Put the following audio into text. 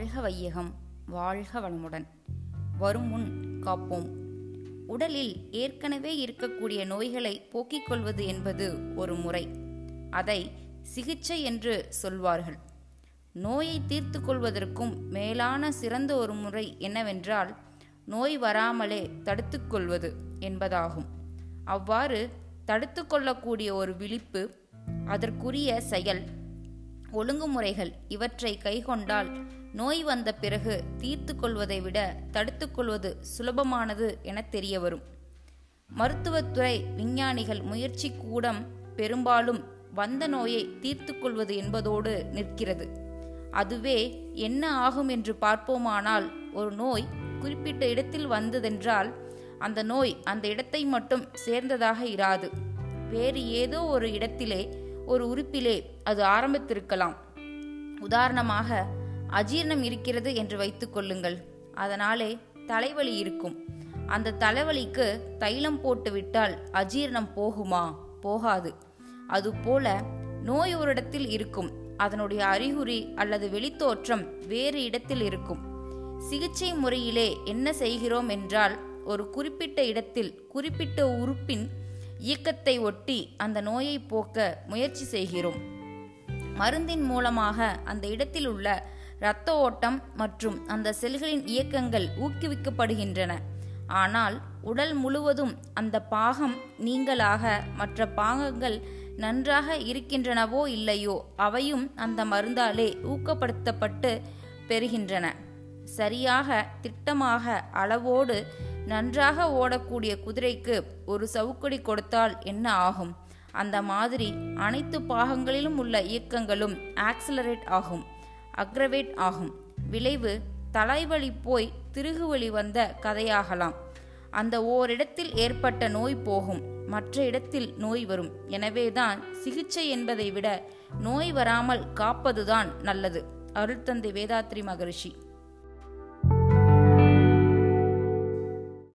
வாழ்க வையகம் வாழ்க வளமுடன். வரும் முன் காப்போம். உடலில் ஏற்கனவே இருக்கக்கூடிய நோய்களை போக்கிக் கொள்வது என்பது ஒரு முறை. அதை சிகிச்சை என்று சொல்வார்கள். நோயை தீர்த்து கொள்வதற்கும் மேலான சிறந்த ஒரு முறை என்னவென்றால் நோய் வராமலே தடுத்துக்கொள்வது என்பதாகும். அவ்வாறு தடுத்து கொள்ளக்கூடிய ஒரு விழிப்பு அதற்குரிய செயல் ஒழுங்குமுறைகள் இவற்றை கைகொண்டால் நோய் வந்த பிறகு தீர்த்து கொள்வதை விட தடுத்து கொள்வது சுலபமானது என தெரிய வரும் மருத்துவத்துறை விஞ்ஞானிகள் முயற்சி கூடம் பெரும்பாலும் வந்த நோயை தீர்த்து கொள்வது என்பதோடு நிற்கிறது. அதுவே என்ன ஆகும் என்று பார்ப்போமானால் ஒரு நோய் குறிப்பிட்ட இடத்தில் வந்ததென்றால் அந்த நோய் அந்த இடத்தை மட்டும் சேர்ந்ததாக இராது. வேறு ஏதோ ஒரு இடத்திலே ஒரு உறுப்பிலே அது ஆரம்பித்திருக்கலாம். உதாரணமாக அஜீரணம் இருக்கிறது என்று வைத்துக் கொள்ளுங்கள். அதனாலே தலைவலி இருக்கும். அந்த தலைவலிக்கு தைலம் போட்டு விட்டால் அஜீரணம் போகுமா? போகாது. அதுபோல நோய் ஒரு இடத்தில் இருக்கும். அதனுடைய அறிகுறி அல்லது வெளித்தோற்றம் வேறு இடத்தில் இருக்கும். சிகிச்சை முறையிலே என்ன செய்கிறோம் என்றால் ஒரு குறிப்பிட்ட இடத்தில் குறிப்பிட்ட உறுப்பின் இயக்கத்தை ஒட்டி அந்த நோயை போக்க முயற்சி செய்கிறோம். மருந்தின் மூலமாக அந்த இடத்தில் உள்ள இரத்த ஓட்டம் மற்றும் அந்த செல்களின் இயக்கங்கள் ஊக்குவிக்கப்படுகின்றன. ஆனால் உடல் முழுவதும் அந்த பாகம் நீங்களாக மற்ற பாகங்கள் நன்றாக இருக்கின்றனவோ இல்லையோ அவையும் அந்த மருந்தாலே ஊக்கப்படுத்தப்பட்டு பெறுகின்றன. சரியாக திட்டமாக அளவோடு நன்றாக ஓடக்கூடிய குதிரைக்கு ஒரு சவுக்கடி கொடுத்தால் என்ன ஆகும்? அந்த மாதிரி அனைத்து பாகங்களிலும் உள்ள இயக்கங்களும் ஆக்சிலரேட் ஆகும் அக்ரவேட் ஆகும். விளைவு தலைவலி போய் திருகுவலி வந்த கதையாகலாம். அந்த ஓரிடத்தில் ஏற்பட்ட நோய் போகும் மற்ற இடத்தில் நோய் வரும். எனவேதான் சிகிச்சை என்பதை விட நோய் வராமல் காப்பதுதான் நல்லது. அருள்தந்தை வேதாத்ரி மகரிஷி.